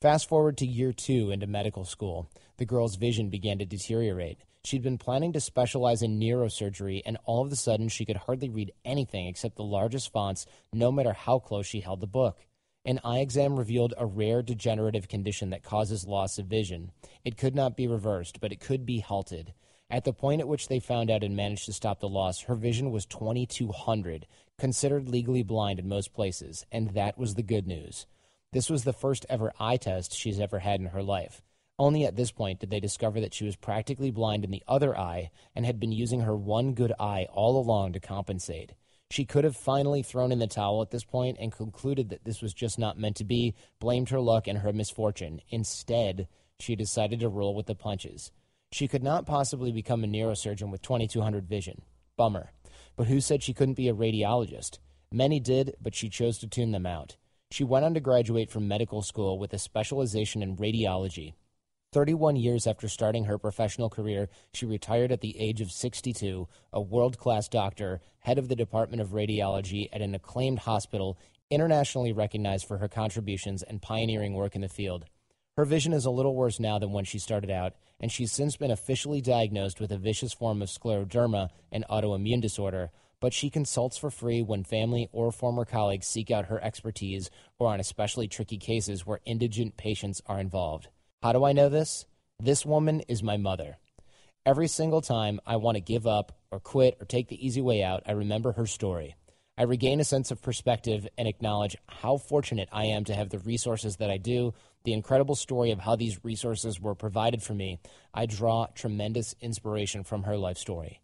Fast forward to year two into medical school. The girl's vision began to deteriorate. She'd been planning to specialize in neurosurgery, and all of a sudden she could hardly read anything except the largest fonts, no matter how close she held the book. An eye exam revealed a rare degenerative condition that causes loss of vision. It could not be reversed, but it could be halted. At the point at which they found out and managed to stop the loss, her vision was 2200, considered legally blind in most places, and that was the good news. This was the first ever eye test she's ever had in her life. Only at this point did they discover that she was practically blind in the other eye and had been using her one good eye all along to compensate. She could have finally thrown in the towel at this point and concluded that this was just not meant to be, blamed her luck and her misfortune. Instead, she decided to roll with the punches. She could not possibly become a neurosurgeon with 2200 vision. Bummer. But who said she couldn't be a radiologist? Many did, but she chose to tune them out. She went on to graduate from medical school with a specialization in radiology. 31 years after starting her professional career, she retired at the age of 62, a world class doctor, head of the Department of Radiology at an acclaimed hospital, internationally recognized for her contributions and pioneering work in the field. Her vision is a little worse now than when she started out, and she's since been officially diagnosed with a vicious form of scleroderma, an autoimmune disorder, but she consults for free when family or former colleagues seek out her expertise or on especially tricky cases where indigent patients are involved. How do I know this? This woman is my mother. Every single time I want to give up or quit or take the easy way out, I remember her story. I regain a sense of perspective and acknowledge how fortunate I am to have the resources that I do, the incredible story of how these resources were provided for me. I draw tremendous inspiration from her life story.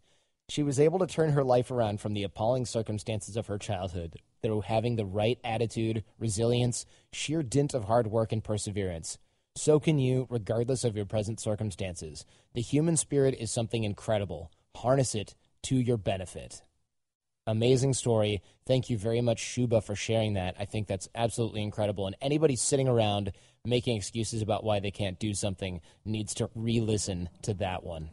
She was able to turn her life around from the appalling circumstances of her childhood through having the right attitude, resilience, sheer dint of hard work, and perseverance. So can you, regardless of your present circumstances. The human spirit is something incredible. Harness it to your benefit. Amazing story. Thank you very much, Shuba, for sharing that. I think that's absolutely incredible. And anybody sitting around making excuses about why they can't do something needs to re listen to that one.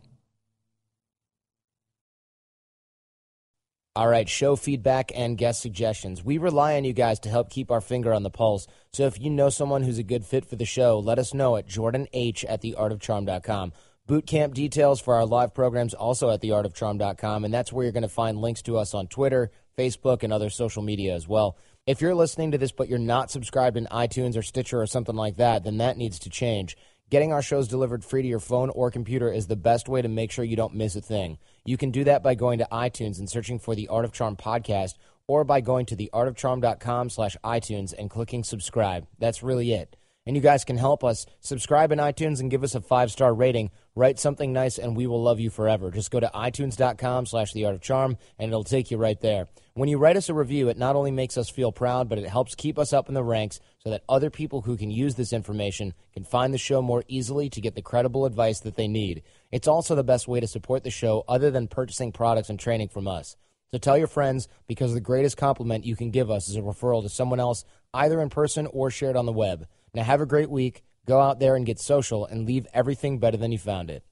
All right, show feedback and guest suggestions. We rely on you guys to help keep our finger on the pulse. So if you know someone who's a good fit for the show, let us know at jordanh at theartofcharm.com. Boot camp details for our live programs also at theartofcharm.com, and that's where you're going to find links to us on Twitter, Facebook, and other social media as well. If you're listening to this but you're not subscribed in iTunes or Stitcher or something like that, then that needs to change. Getting our shows delivered free to your phone or computer is the best way to make sure you don't miss a thing. You can do that by going to iTunes and searching for the Art of Charm podcast or by going to theartofcharm.com slash iTunes and clicking subscribe. That's really it. And you guys can help us subscribe in iTunes and give us a five-star rating. Write something nice and we will love you forever. Just go to itunes.com slash the art of charm and it'll take you right there. When you write us a review, it not only makes us feel proud, but it helps keep us up in the ranks so that other people who can use this information can find the show more easily to get the credible advice that they need. It's also the best way to support the show other than purchasing products and training from us. So tell your friends because the greatest compliment you can give us is a referral to someone else, either in person or shared on the web. Now, have a great week. Go out there and get social and leave everything better than you found it.